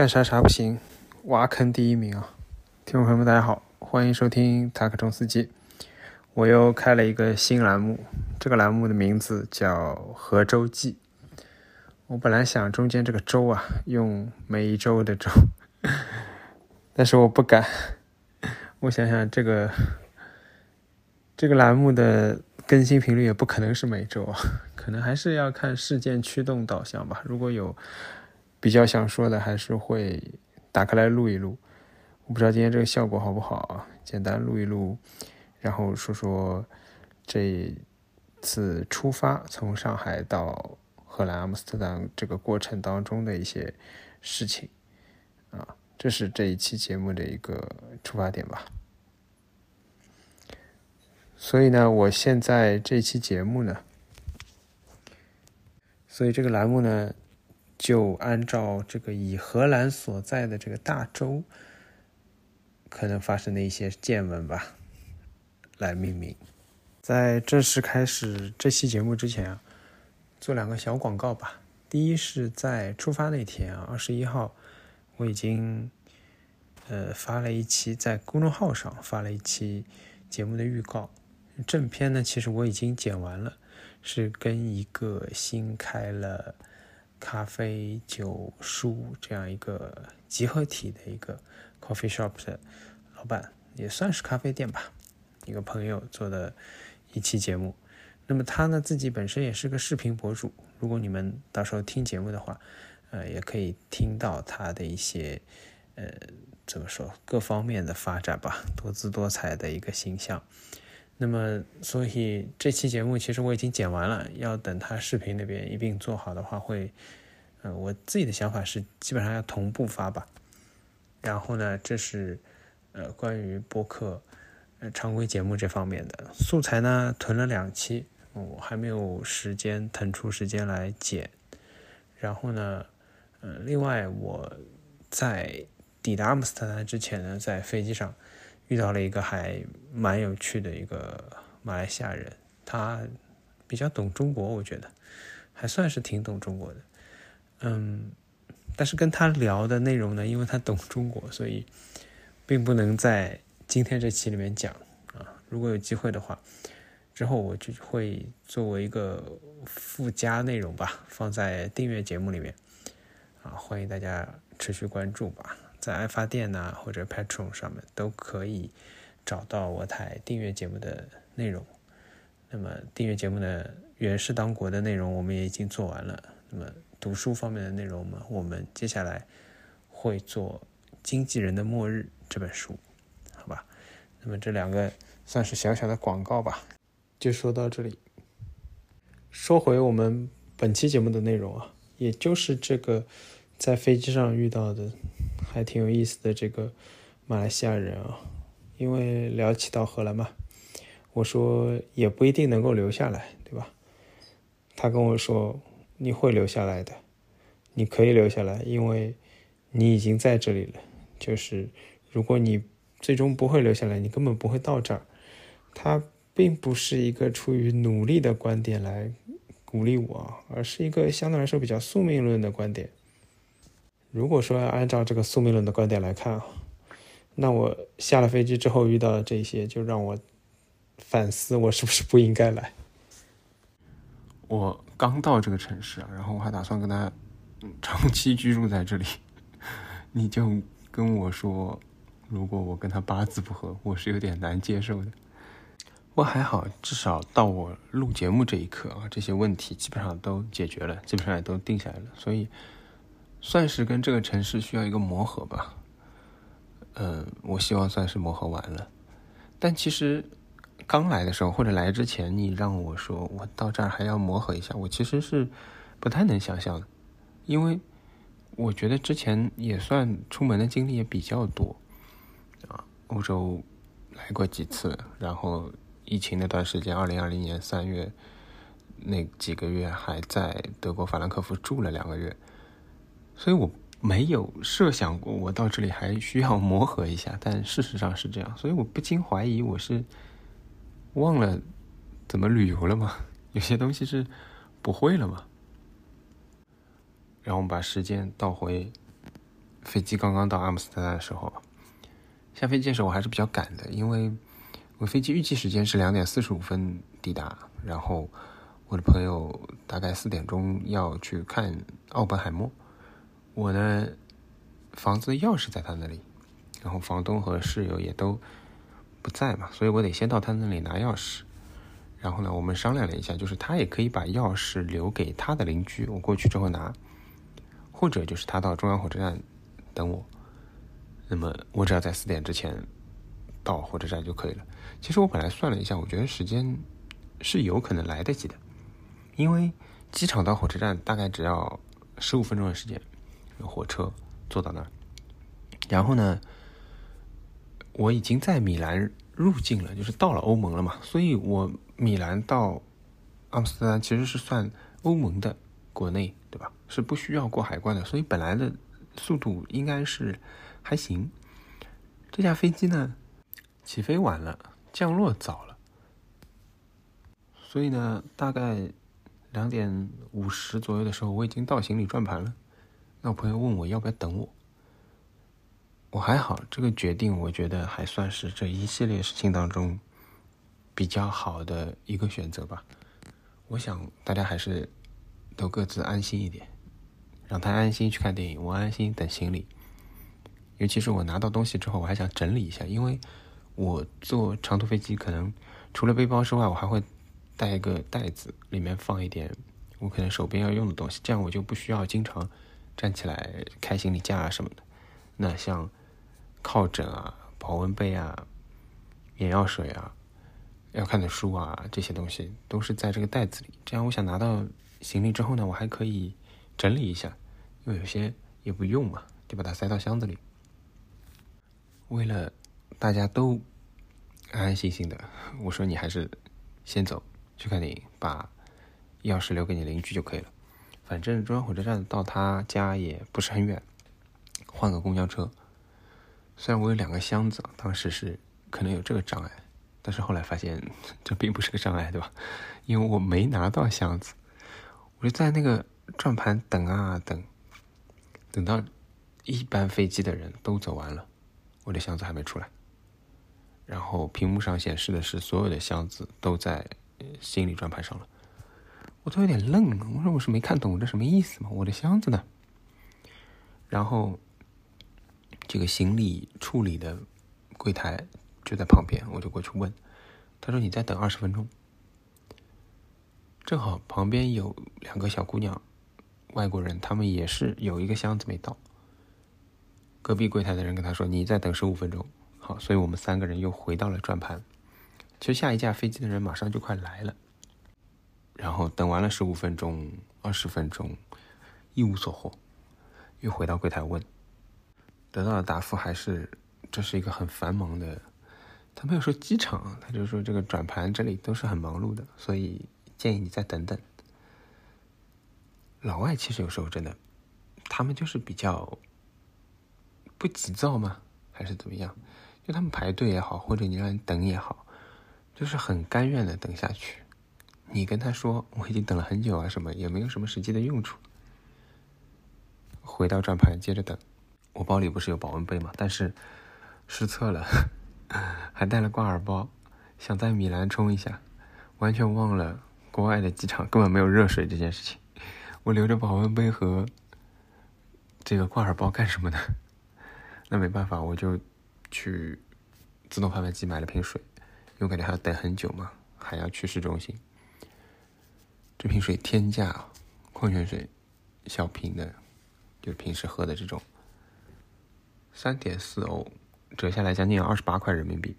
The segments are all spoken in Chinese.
干啥啥不行，挖坑第一名啊！听众朋友们，大家好，欢迎收听塔克中司机。我又开了一个新栏目，这个栏目的名字叫《河州记》。我本来想中间这个“州”啊，用每一周的“周 ”，但是我不敢。我想想，这个这个栏目的更新频率也不可能是每周啊，可能还是要看事件驱动导向吧。如果有比较想说的，还是会打开来录一录。我不知道今天这个效果好不好啊？简单录一录，然后说说这次出发从上海到。荷兰阿姆斯特丹这个过程当中的一些事情啊，这是这一期节目的一个出发点吧。所以呢，我现在这期节目呢，所以这个栏目呢，就按照这个以荷兰所在的这个大洲可能发生的一些见闻吧来命名。在正式开始这期节目之前啊。做两个小广告吧。第一是在出发那天啊，二十一号，我已经呃发了一期在公众号上发了一期节目的预告。正片呢，其实我已经剪完了，是跟一个新开了咖啡酒书这样一个集合体的一个 coffee shop 的老板，也算是咖啡店吧，一个朋友做的一期节目。那么他呢自己本身也是个视频博主，如果你们到时候听节目的话，呃，也可以听到他的一些，呃，怎么说各方面的发展吧，多姿多彩的一个形象。那么，所以这期节目其实我已经剪完了，要等他视频那边一并做好的话，会，呃，我自己的想法是基本上要同步发吧。然后呢，这是，呃，关于播客，呃，常规节目这方面的素材呢，囤了两期。我还没有时间腾出时间来剪，然后呢，呃，另外我在抵达阿姆斯特丹之前呢，在飞机上遇到了一个还蛮有趣的一个马来西亚人，他比较懂中国，我觉得还算是挺懂中国的，嗯，但是跟他聊的内容呢，因为他懂中国，所以并不能在今天这期里面讲啊，如果有机会的话。之后我就会作为一个附加内容吧，放在订阅节目里面，啊，欢迎大家持续关注吧，在爱发电呐或者 Patreon 上面都可以找到我台订阅节目的内容。那么订阅节目的原氏当国的内容我们也已经做完了，那么读书方面的内容嘛，我们接下来会做《经纪人的末日》这本书，好吧？那么这两个算是小小的广告吧。就说到这里。说回我们本期节目的内容啊，也就是这个在飞机上遇到的还挺有意思的这个马来西亚人啊，因为聊起到荷兰嘛，我说也不一定能够留下来，对吧？他跟我说你会留下来的，你可以留下来，因为你已经在这里了。就是如果你最终不会留下来，你根本不会到这儿。他。并不是一个出于努力的观点来鼓励我，而是一个相对来说比较宿命论的观点。如果说要按照这个宿命论的观点来看啊，那我下了飞机之后遇到这些，就让我反思我是不是不应该来。我刚到这个城市，然后我还打算跟他长期居住在这里，你就跟我说，如果我跟他八字不合，我是有点难接受的。不过还好，至少到我录节目这一刻啊，这些问题基本上都解决了，基本上也都定下来了，所以算是跟这个城市需要一个磨合吧。嗯，我希望算是磨合完了。但其实刚来的时候或者来之前，你让我说我到这儿还要磨合一下，我其实是不太能想象的，因为我觉得之前也算出门的经历也比较多啊，欧洲来过几次，然后。疫情那段时间，二零二零年三月那几个月还在德国法兰克福住了两个月，所以我没有设想过我到这里还需要磨合一下，但事实上是这样，所以我不禁怀疑我是忘了怎么旅游了吗？有些东西是不会了吗？然后我们把时间倒回飞机刚刚到阿姆斯特丹的时候，下飞机的时候我还是比较赶的，因为我飞机预计时间是两点四十五分抵达，然后我的朋友大概四点钟要去看奥本海默，我的房子钥匙在他那里，然后房东和室友也都不在嘛，所以我得先到他那里拿钥匙。然后呢，我们商量了一下，就是他也可以把钥匙留给他的邻居，我过去之后拿，或者就是他到中央火车站等我，那么我只要在四点之前到火车站就可以了。其实我本来算了一下，我觉得时间是有可能来得及的，因为机场到火车站大概只要十五分钟的时间，火车坐到那儿，然后呢，我已经在米兰入境了，就是到了欧盟了嘛，所以我。米兰到阿姆斯特丹其实是算欧盟的国内，对吧？是不需要过海关的，所以本来的速度应该是还行。这架飞机呢，起飞晚了，降落早了，所以呢，大概两点五十左右的时候，我已经到行李转盘了。那朋友问我要不要等我，我还好，这个决定我觉得还算是这一系列事情当中。比较好的一个选择吧，我想大家还是都各自安心一点，让他安心去看电影，我安心等行李。尤其是我拿到东西之后，我还想整理一下，因为我坐长途飞机可能除了背包之外，我还会带一个袋子，里面放一点我可能手边要用的东西，这样我就不需要经常站起来开行李架啊什么的。那像靠枕啊、保温杯啊、眼药水啊。要看的书啊，这些东西都是在这个袋子里。这样，我想拿到行李之后呢，我还可以整理一下，因为有些也不用嘛，就把它塞到箱子里。为了大家都安安心心的，我说你还是先走去看电影，把钥匙留给你邻居就可以了。反正中央火车站到他家也不是很远，换个公交车。虽然我有两个箱子，当时是可能有这个障碍。但是后来发现这并不是个障碍，对吧？因为我没拿到箱子，我就在那个转盘等啊等，等到一班飞机的人都走完了，我的箱子还没出来。然后屏幕上显示的是所有的箱子都在行李转盘上了，我都有点愣了。我说我是没看懂这什么意思吗？我的箱子呢？然后这个行李处理的柜台。就在旁边，我就过去问，他说：“你再等二十分钟。”正好旁边有两个小姑娘，外国人，他们也是有一个箱子没到。隔壁柜台的人跟他说：“你再等十五分钟。”好，所以我们三个人又回到了转盘。其实下一架飞机的人马上就快来了，然后等完了十五分钟、二十分钟，一无所获，又回到柜台问，得到的答复还是这是一个很繁忙的。他没有说机场，他就说这个转盘这里都是很忙碌的，所以建议你再等等。老外其实有时候真的，他们就是比较不急躁吗？还是怎么样？就他们排队也好，或者你让人等也好，就是很甘愿的等下去。你跟他说我已经等了很久啊，什么也没有什么实际的用处。回到转盘接着等，我包里不是有保温杯吗？但是失策了。还带了挂耳包，想在米兰冲一下，完全忘了国外的机场根本没有热水这件事情。我留着保温杯和这个挂耳包干什么呢？那没办法，我就去自动贩卖机买了瓶水，因为感觉还要等很久嘛，还要去市中心。这瓶水天价，矿泉水，小瓶的，就平时喝的这种，三点四欧。折下来将近二十八块人民币，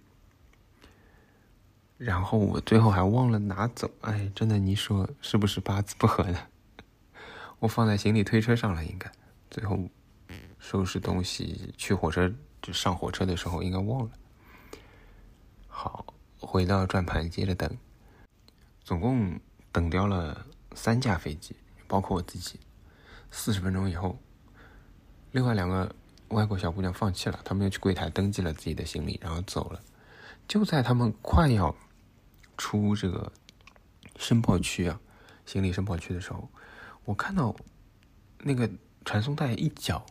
然后我最后还忘了拿走，哎，真的，你说是不是八字不合的？我放在行李推车上了，应该最后收拾东西去火车就上火车的时候应该忘了。好，回到转盘接着等，总共等掉了三架飞机，包括我自己。四十分钟以后，另外两个。外国小姑娘放弃了，她们又去柜台登记了自己的行李，然后走了。就在他们快要出这个申报区啊，行李申报区的时候，我看到那个传送带一角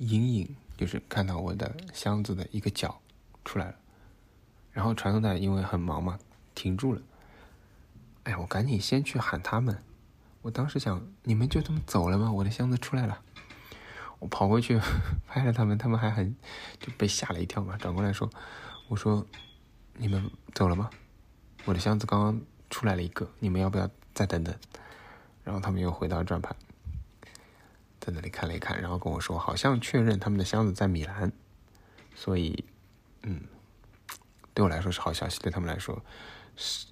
隐隐，就是看到我的箱子的一个角出来了。然后传送带因为很忙嘛，停住了。哎，我赶紧先去喊他们。我当时想，你们就这么走了吗？我的箱子出来了。我跑过去 拍了他们，他们还很就被吓了一跳嘛，转过来说：“我说你们走了吗？我的箱子刚刚出来了一个，你们要不要再等等？”然后他们又回到转盘，在那里看了一看，然后跟我说，好像确认他们的箱子在米兰，所以，嗯，对我来说是好消息，对他们来说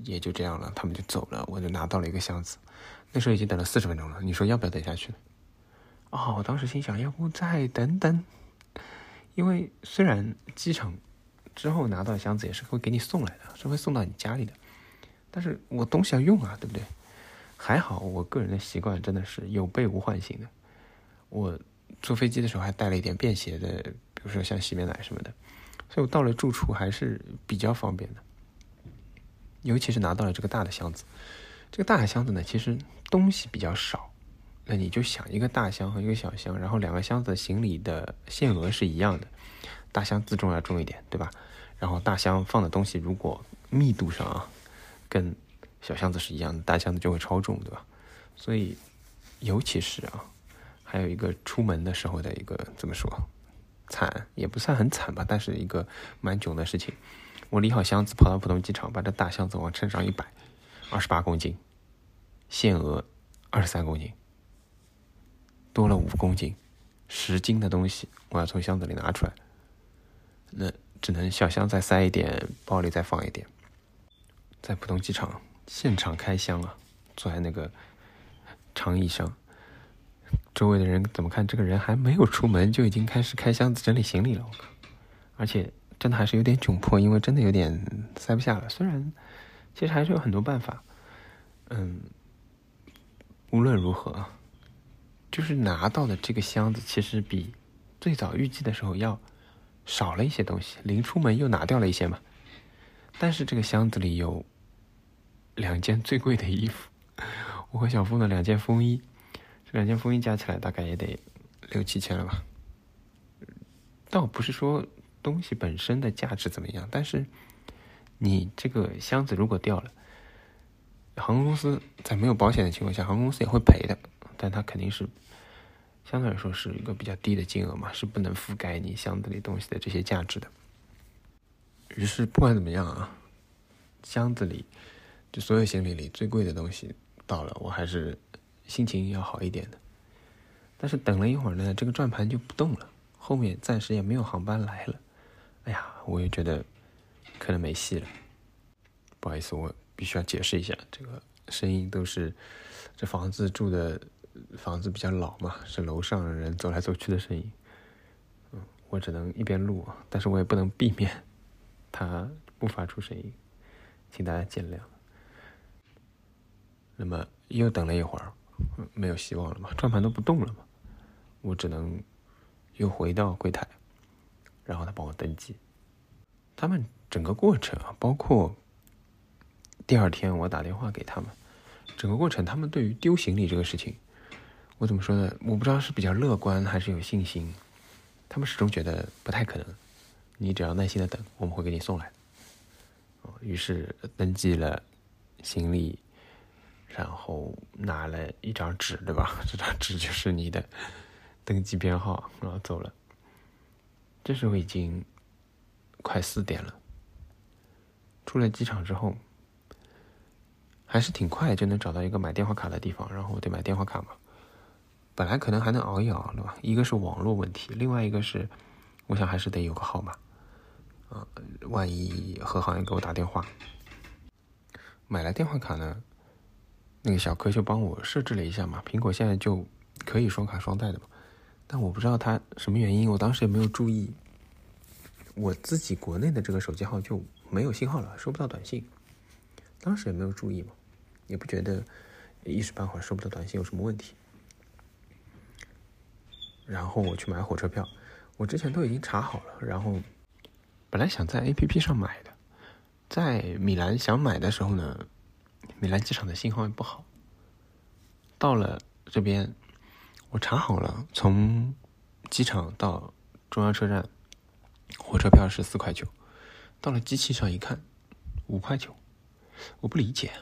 也就这样了，他们就走了，我就拿到了一个箱子。那时候已经等了四十分钟了，你说要不要等下去呢？哦，我当时心想，要不再等等，因为虽然机场之后拿到箱子也是会给你送来的，是会送到你家里的，但是我东西要用啊，对不对？还好，我个人的习惯真的是有备无患型的。我坐飞机的时候还带了一点便携的，比如说像洗面奶什么的，所以我到了住处还是比较方便的。尤其是拿到了这个大的箱子，这个大的箱子呢，其实东西比较少。那你就想一个大箱和一个小箱，然后两个箱子行李的限额是一样的，大箱自重要重一点，对吧？然后大箱放的东西如果密度上啊，跟小箱子是一样的，大箱子就会超重，对吧？所以，尤其是啊，还有一个出门的时候的一个怎么说，惨也不算很惨吧，但是一个蛮囧的事情。我理好箱子，跑到浦东机场，把这大箱子往秤上一摆，二十八公斤，限额二十三公斤，多了五公斤，十斤的东西我要从箱子里拿出来，那只能小箱再塞一点，包里再放一点，在浦东机场。现场开箱啊！坐在那个长椅上，周围的人怎么看？这个人还没有出门就已经开始开箱子整理行李了，我靠！而且真的还是有点窘迫，因为真的有点塞不下了。虽然其实还是有很多办法，嗯，无论如何，就是拿到的这个箱子其实比最早预计的时候要少了一些东西。临出门又拿掉了一些嘛，但是这个箱子里有。两件最贵的衣服，我和小峰的两件风衣，这两件风衣加起来大概也得六七千了吧。倒不是说东西本身的价值怎么样，但是你这个箱子如果掉了，航空公司在没有保险的情况下，航空公司也会赔的，但它肯定是相对来说是一个比较低的金额嘛，是不能覆盖你箱子里东西的这些价值的。于是不管怎么样啊，箱子里。就所有行李里最贵的东西到了，我还是心情要好一点的。但是等了一会儿呢，这个转盘就不动了，后面暂时也没有航班来了。哎呀，我也觉得可能没戏了。不好意思，我必须要解释一下，这个声音都是这房子住的房子比较老嘛，是楼上人走来走去的声音。嗯，我只能一边录，但是我也不能避免它不发出声音，请大家见谅。那么又等了一会儿，没有希望了嘛？转盘都不动了嘛？我只能又回到柜台，然后他帮我登记。他们整个过程啊，包括第二天我打电话给他们，整个过程他们对于丢行李这个事情，我怎么说呢？我不知道是比较乐观还是有信心。他们始终觉得不太可能，你只要耐心的等，我们会给你送来。于是登记了行李。然后拿了一张纸，对吧？这张纸就是你的登记编号，然后走了。这时候已经快四点了。出了机场之后，还是挺快就能找到一个买电话卡的地方，然后我得买电话卡嘛。本来可能还能熬一熬，对吧？一个是网络问题，另外一个是，我想还是得有个号码，啊，万一何行业给我打电话。买了电话卡呢？那个小柯就帮我设置了一下嘛，苹果现在就可以双卡双待的嘛，但我不知道他什么原因，我当时也没有注意，我自己国内的这个手机号就没有信号了，收不到短信，当时也没有注意嘛，也不觉得一时半会儿收不到短信有什么问题，然后我去买火车票，我之前都已经查好了，然后本来想在 A P P 上买的，在米兰想买的时候呢。米兰机场的信号也不好。到了这边，我查好了，从机场到中央车站，火车票是四块九，到了机器上一看，五块九，我不理解，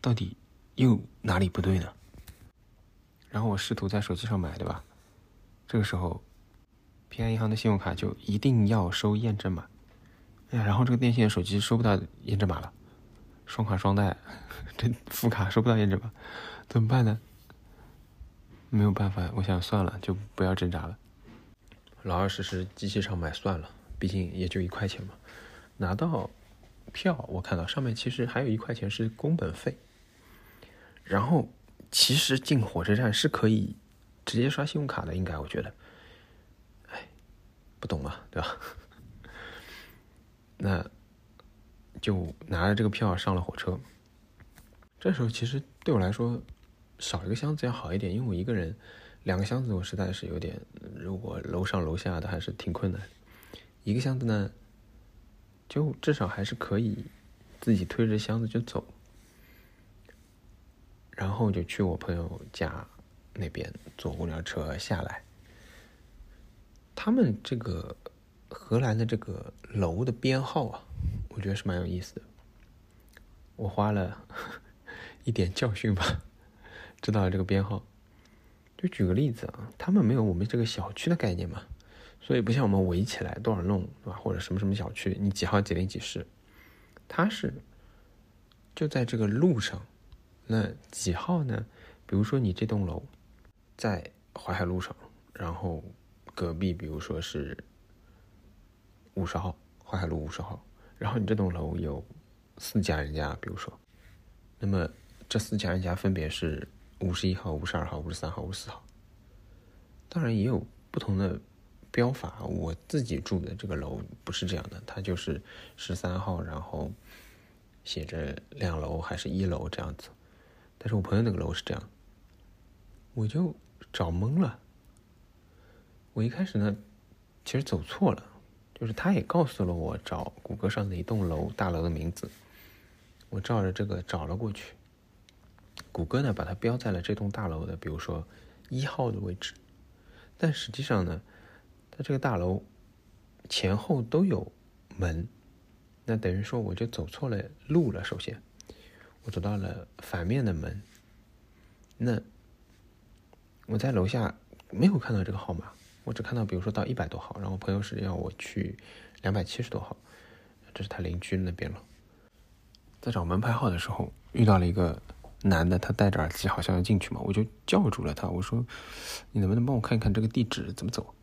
到底又哪里不对呢？然后我试图在手机上买，对吧？这个时候，平安银行的信用卡就一定要收验证码。哎呀，然后这个电信手机收不到验证码了，双卡双待，这副卡收不到验证码，怎么办呢？没有办法，我想算了，就不要挣扎了，老老实实机器上买算了，毕竟也就一块钱嘛。拿到票，我看到上面其实还有一块钱是工本费，然后。其实进火车站是可以直接刷信用卡的，应该我觉得，哎，不懂嘛，对吧？那就拿着这个票上了火车。这时候其实对我来说少一个箱子要好一点，因为我一个人两个箱子我实在是有点，如果楼上楼下的还是挺困难。一个箱子呢，就至少还是可以自己推着箱子就走。然后就去我朋友家那边坐公交车下来。他们这个荷兰的这个楼的编号啊，我觉得是蛮有意思的。我花了 一点教训吧，知道了这个编号。就举个例子啊，他们没有我们这个小区的概念嘛，所以不像我们围起来多少弄对吧？或者什么什么小区，你几号几零几室，他是就在这个路上。那几号呢？比如说你这栋楼在淮海路上，然后隔壁比如说是五十号，淮海路五十号，然后你这栋楼有四家人家，比如说，那么这四家人家分别是五十一号、五十二号、五十三号、五十四号。当然也有不同的标法，我自己住的这个楼不是这样的，它就是十三号，然后写着两楼还是一楼这样子。但是我朋友那个楼是这样，我就找懵了。我一开始呢，其实走错了，就是他也告诉了我找谷歌上的一栋楼大楼的名字，我照着这个找了过去。谷歌呢把它标在了这栋大楼的，比如说一号的位置，但实际上呢，它这个大楼前后都有门，那等于说我就走错了路了。首先。我走到了反面的门，那我在楼下没有看到这个号码，我只看到比如说到一百多号，然后朋友是要我去两百七十多号，这是他邻居那边了。在找门牌号的时候，遇到了一个男的，他戴着耳机，好像要进去嘛，我就叫住了他，我说：“你能不能帮我看一看这个地址怎么走？”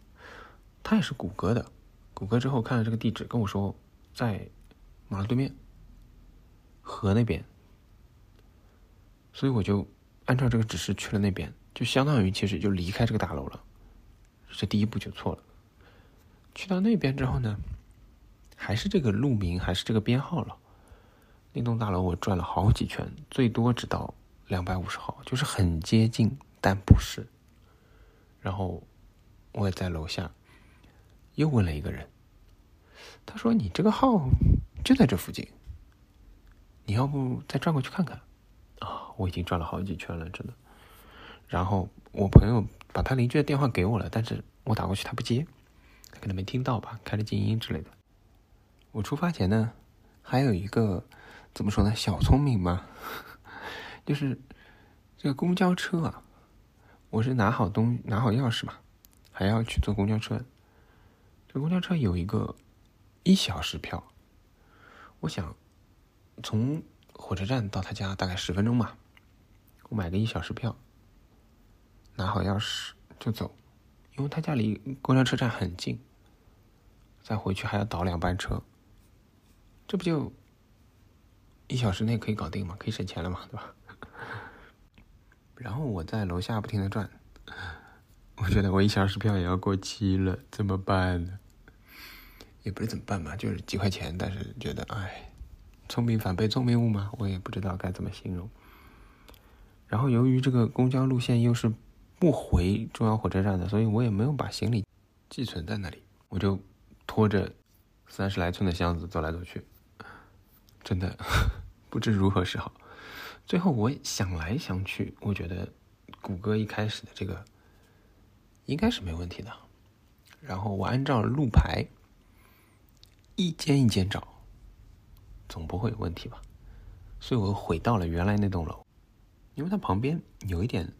他也是谷歌的，谷歌之后看了这个地址，跟我说在马路对面河那边。所以我就按照这个指示去了那边，就相当于其实就离开这个大楼了，这第一步就错了。去到那边之后呢，还是这个路名，还是这个编号了。那栋大楼我转了好几圈，最多只到两百五十号，就是很接近，但不是。然后我也在楼下又问了一个人，他说：“你这个号就在这附近，你要不再转过去看看？”啊，我已经转了好几圈了，真的。然后我朋友把他邻居的电话给我了，但是我打过去他不接，他可能没听到吧，开了静音之类的。我出发前呢，还有一个怎么说呢，小聪明嘛，就是这个公交车啊，我是拿好东拿好钥匙嘛，还要去坐公交车。这公交车有一个一小时票，我想从。火车站到他家大概十分钟吧，我买个一小时票，拿好钥匙就走，因为他家离公交车站很近，再回去还要倒两班车，这不就一小时内可以搞定嘛？可以省钱了嘛，对吧？然后我在楼下不停的转，我觉得我一小时票也要过期了，怎么办呢？也不是怎么办吧，就是几块钱，但是觉得哎。聪明反被聪明误嘛？我也不知道该怎么形容。然后由于这个公交路线又是不回中央火车站的，所以我也没有把行李寄存在那里，我就拖着三十来寸的箱子走来走去，真的不知如何是好。最后我想来想去，我觉得谷歌一开始的这个应该是没问题的。然后我按照路牌一间一间找，总不会有问题吧？所以我回到了原来那栋楼，因为它旁边有一点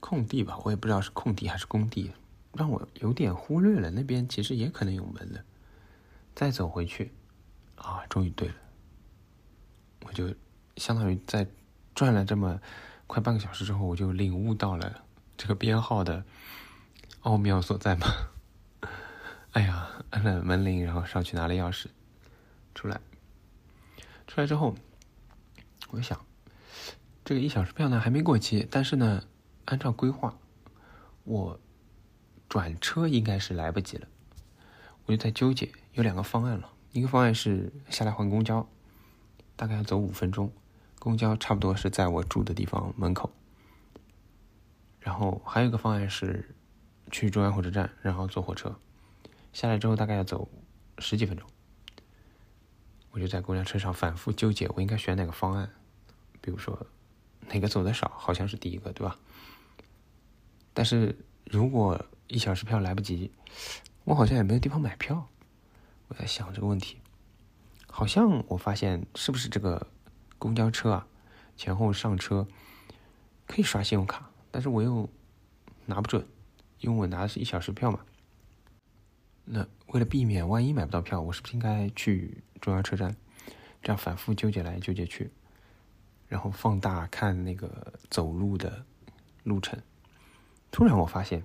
空地吧，我也不知道是空地还是工地，让我有点忽略了那边其实也可能有门的。再走回去，啊，终于对了，我就相当于在转了这么快半个小时之后，我就领悟到了这个编号的奥妙所在嘛。哎呀，按了门铃，然后上去拿了钥匙，出来，出来之后，我想，这个一小时票呢还没过期，但是呢，按照规划，我转车应该是来不及了，我就在纠结，有两个方案了，一个方案是下来换公交，大概要走五分钟，公交差不多是在我住的地方门口，然后还有一个方案是去中央火车站，然后坐火车。下来之后大概要走十几分钟，我就在公交车上反复纠结，我应该选哪个方案？比如说哪个走的少，好像是第一个，对吧？但是如果一小时票来不及，我好像也没有地方买票。我在想这个问题，好像我发现是不是这个公交车啊，前后上车可以刷信用卡，但是我又拿不准，因为我拿的是一小时票嘛。那为了避免万一买不到票，我是不是应该去中央车站？这样反复纠结来纠结去，然后放大看那个走路的路程。突然我发现，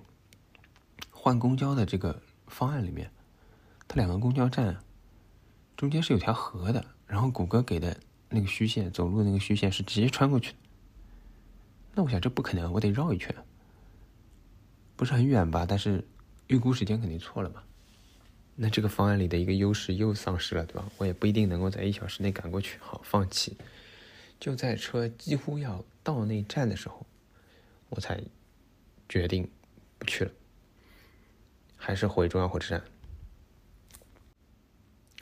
换公交的这个方案里面，它两个公交站中间是有条河的，然后谷歌给的那个虚线，走路那个虚线是直接穿过去。那我想这不可能，我得绕一圈，不是很远吧？但是预估时间肯定错了嘛。那这个方案里的一个优势又丧失了，对吧？我也不一定能够在一小时内赶过去。好，放弃。就在车几乎要到那站的时候，我才决定不去了，还是回中央火车站。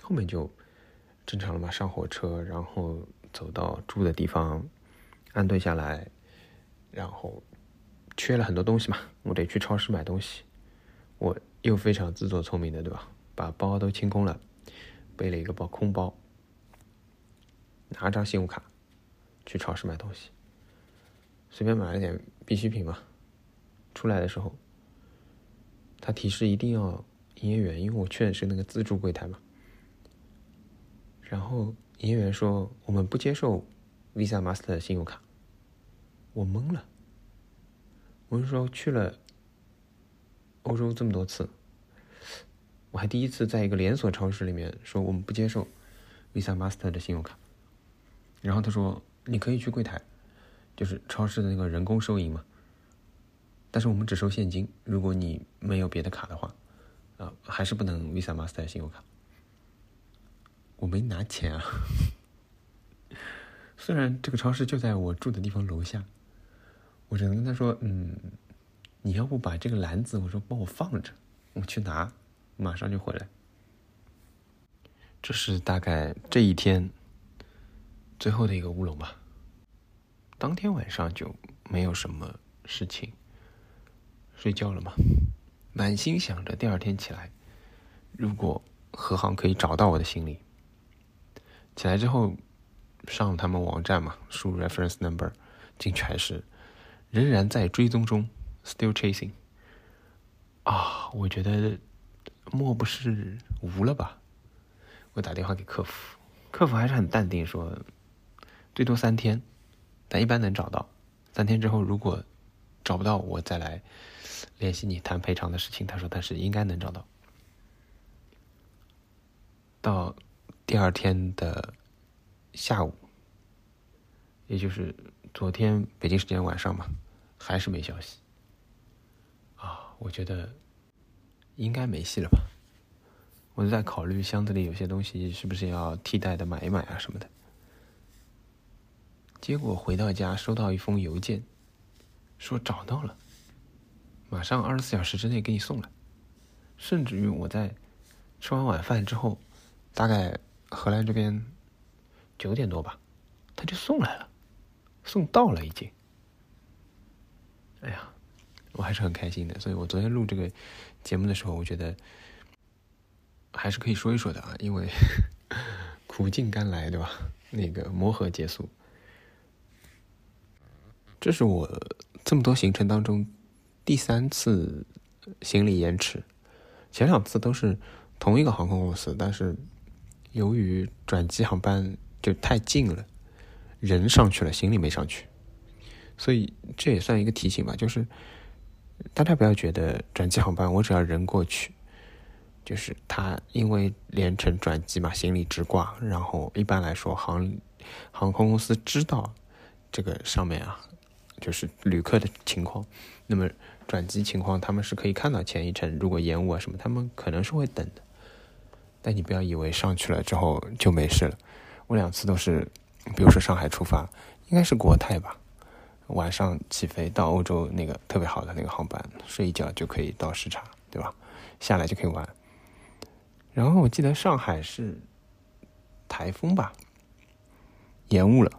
后面就正常了嘛，上火车，然后走到住的地方，安顿下来，然后缺了很多东西嘛，我得去超市买东西。我又非常自作聪明的，对吧？把包都清空了，背了一个包空包，拿张信用卡去超市买东西，随便买了点必需品嘛。出来的时候，他提示一定要营业员，因为我去的是那个自助柜台嘛。然后营业员说我们不接受 Visa、Master 的信用卡，我懵了。我是说去了欧洲这么多次。我还第一次在一个连锁超市里面说我们不接受 Visa、Master 的信用卡，然后他说你可以去柜台，就是超市的那个人工收银嘛，但是我们只收现金，如果你没有别的卡的话，啊，还是不能 Visa、Master 信用卡。我没拿钱啊，虽然这个超市就在我住的地方楼下，我只能跟他说，嗯，你要不把这个篮子，我说帮我放着，我去拿。马上就回来。这是大概这一天最后的一个乌龙吧。当天晚上就没有什么事情，睡觉了嘛。满心想着第二天起来，如果何航可以找到我的行李。起来之后上他们网站嘛，输入 reference number 进去还是仍然在追踪中，still chasing。啊，我觉得。莫不是无了吧？我打电话给客服，客服还是很淡定，说最多三天，但一般能找到。三天之后如果找不到，我再来联系你谈赔偿的事情。他说但是应该能找到。到第二天的下午，也就是昨天北京时间晚上嘛，还是没消息。啊，我觉得。应该没戏了吧？我就在考虑箱子里有些东西是不是要替代的买一买啊什么的。结果回到家收到一封邮件，说找到了，马上二十四小时之内给你送来。甚至于我在吃完晚饭之后，大概荷兰这边九点多吧，他就送来了，送到了已经。哎呀，我还是很开心的。所以我昨天录这个节目的时候，我觉得还是可以说一说的啊，因为 苦尽甘来，对吧？那个磨合结束，这是我这么多行程当中第三次行李延迟，前两次都是同一个航空公司，但是由于转机航班就太近了，人上去了，行李没上去。所以这也算一个提醒吧，就是大家不要觉得转机航班我只要人过去，就是他因为连程转机嘛，行李直挂，然后一般来说航航空公司知道这个上面啊，就是旅客的情况，那么转机情况他们是可以看到前一程如果延误啊什么，他们可能是会等的。但你不要以为上去了之后就没事了，我两次都是，比如说上海出发，应该是国泰吧。晚上起飞到欧洲那个特别好的那个航班，睡一觉就可以到时差，对吧？下来就可以玩。然后我记得上海是台风吧，延误了，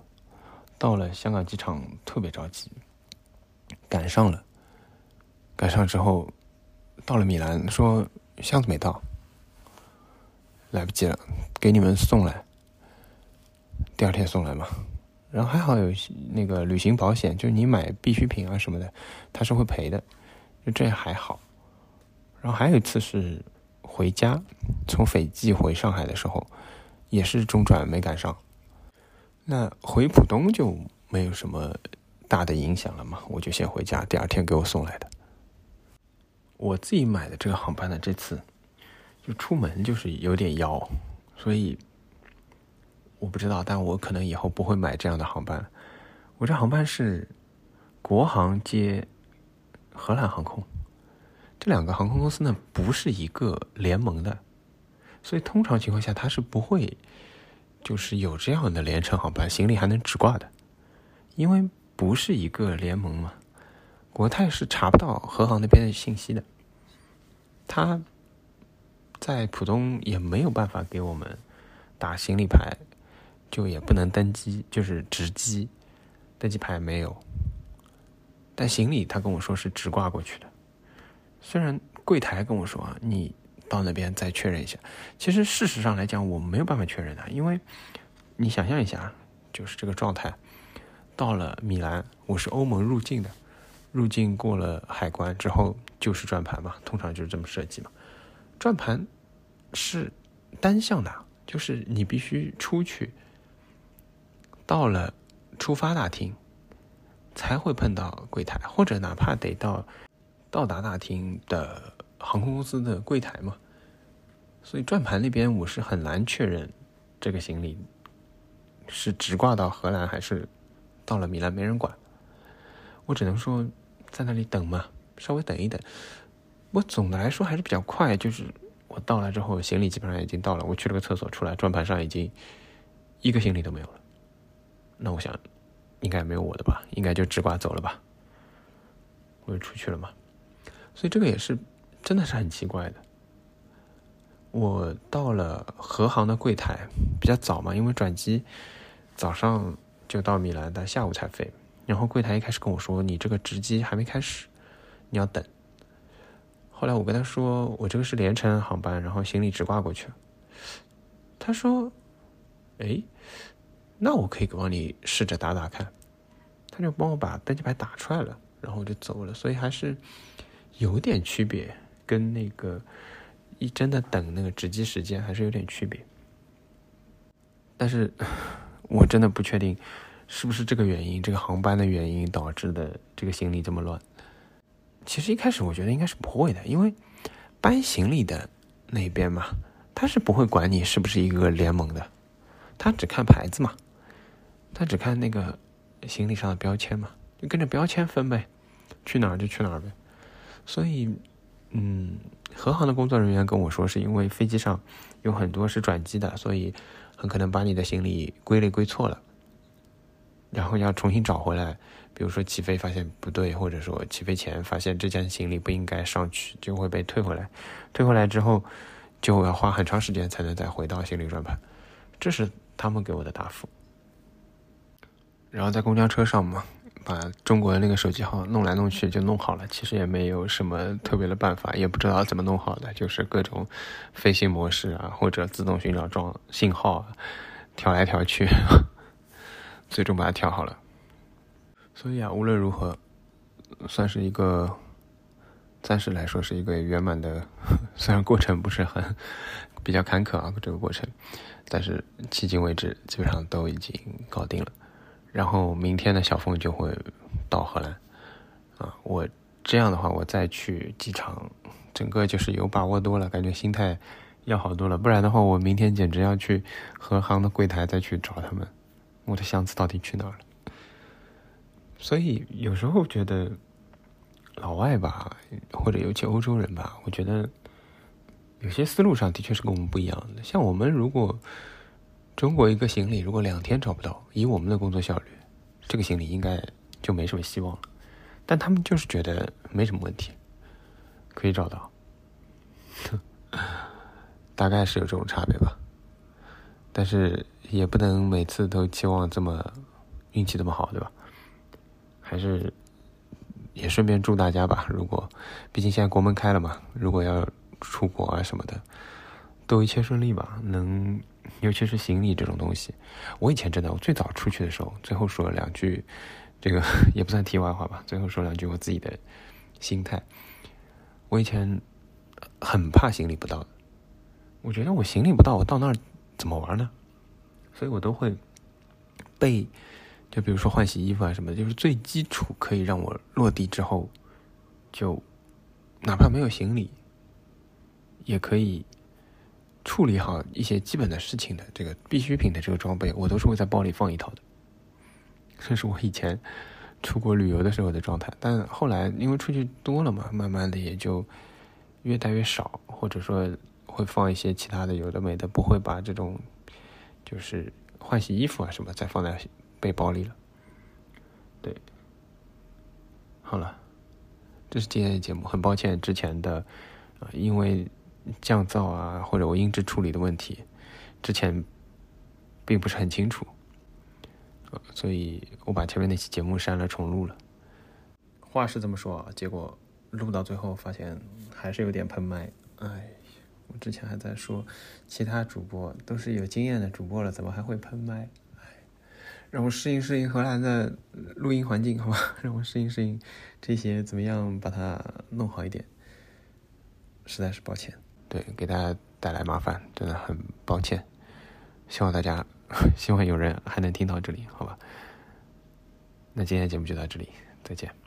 到了香港机场特别着急，赶上了，赶上之后到了米兰，说箱子没到，来不及了，给你们送来，第二天送来嘛。然后还好有那个旅行保险，就是你买必需品啊什么的，他是会赔的，就这还好。然后还有一次是回家，从斐济回上海的时候，也是中转没赶上。那回浦东就没有什么大的影响了嘛，我就先回家，第二天给我送来的。我自己买的这个航班呢，这次就出门就是有点妖，所以。我不知道，但我可能以后不会买这样的航班。我这航班是国航接荷兰航空，这两个航空公司呢不是一个联盟的，所以通常情况下它是不会就是有这样的联程航班，行李还能直挂的，因为不是一个联盟嘛。国泰是查不到荷航那边的信息的，他在浦东也没有办法给我们打行李牌。就也不能登机，就是直机，登机牌没有。但行李他跟我说是直挂过去的，虽然柜台跟我说啊，你到那边再确认一下。其实事实上来讲，我没有办法确认的，因为你想象一下，就是这个状态，到了米兰，我是欧盟入境的，入境过了海关之后就是转盘嘛，通常就是这么设计嘛。转盘是单向的，就是你必须出去。到了出发大厅，才会碰到柜台，或者哪怕得到到达大厅的航空公司的柜台嘛。所以转盘那边我是很难确认这个行李是直挂到荷兰还是到了米兰没人管。我只能说在那里等嘛，稍微等一等。我总的来说还是比较快，就是我到了之后，行李基本上已经到了。我去了个厕所出来，转盘上已经一个行李都没有了。那我想，应该没有我的吧？应该就直挂走了吧？我就出去了嘛。所以这个也是真的是很奇怪的。我到了和航的柜台比较早嘛，因为转机早上就到米兰，但下午才飞。然后柜台一开始跟我说：“你这个直机还没开始，你要等。”后来我跟他说：“我这个是连程航班，然后行李直挂过去。”他说：“哎。”那我可以帮你试着打打看，他就帮我把登机牌打出来了，然后我就走了。所以还是有点区别，跟那个一真的等那个值机时间还是有点区别。但是 我真的不确定是不是这个原因，这个航班的原因导致的这个行李这么乱。其实一开始我觉得应该是不会的，因为搬行李的那边嘛，他是不会管你是不是一个联盟的，他只看牌子嘛。他只看那个行李上的标签嘛，就跟着标签分呗，去哪儿就去哪儿呗。所以，嗯，和航的工作人员跟我说，是因为飞机上有很多是转机的，所以很可能把你的行李归类归错了，然后要重新找回来。比如说起飞发现不对，或者说起飞前发现这件行李不应该上去，就会被退回来。退回来之后，就要花很长时间才能再回到行李转盘。这是他们给我的答复。然后在公交车上嘛，把中国的那个手机号弄来弄去就弄好了，其实也没有什么特别的办法，也不知道怎么弄好的，就是各种飞行模式啊，或者自动寻找状信号啊，调来调去，最终把它调好了。所以啊，无论如何，算是一个暂时来说是一个圆满的，虽然过程不是很比较坎坷啊，这个过程，但是迄今为止基本上都已经搞定了。然后明天的小凤就会到荷兰，啊，我这样的话，我再去机场，整个就是有把握多了，感觉心态要好多了。不然的话，我明天简直要去荷航的柜台再去找他们，我的箱子到底去哪儿了？所以有时候觉得老外吧，或者尤其欧洲人吧，我觉得有些思路上的确是跟我们不一样的。像我们如果。中国一个行李如果两天找不到，以我们的工作效率，这个行李应该就没什么希望了。但他们就是觉得没什么问题，可以找到，大概是有这种差别吧。但是也不能每次都期望这么运气这么好，对吧？还是也顺便祝大家吧。如果毕竟现在国门开了嘛，如果要出国啊什么的，都一切顺利吧，能。尤其是行李这种东西，我以前真的，我最早出去的时候，最后说了两句，这个 也不算题外话吧。最后说两句我自己的心态。我以前很怕行李不到，我觉得我行李不到，我到那儿怎么玩呢？所以我都会备，就比如说换洗衣服啊什么的，就是最基础可以让我落地之后，就哪怕没有行李，也可以。处理好一些基本的事情的这个必需品的这个装备，我都是会在包里放一套的。这是我以前出国旅游的时候的状态，但后来因为出去多了嘛，慢慢的也就越带越少，或者说会放一些其他的有的没的，不会把这种就是换洗衣服啊什么再放在被暴力了。对，好了，这是今天的节目，很抱歉之前的啊，因为。降噪啊，或者我音质处理的问题，之前并不是很清楚，所以我把前面那期节目删了重录了。话是这么说啊，结果录到最后发现还是有点喷麦。哎，我之前还在说其他主播都是有经验的主播了，怎么还会喷麦？让我适应适应荷兰的录音环境，好吧？让我适应适应这些，怎么样把它弄好一点？实在是抱歉。对，给大家带来麻烦，真的很抱歉。希望大家，希望有人还能听到这里，好吧？那今天的节目就到这里，再见。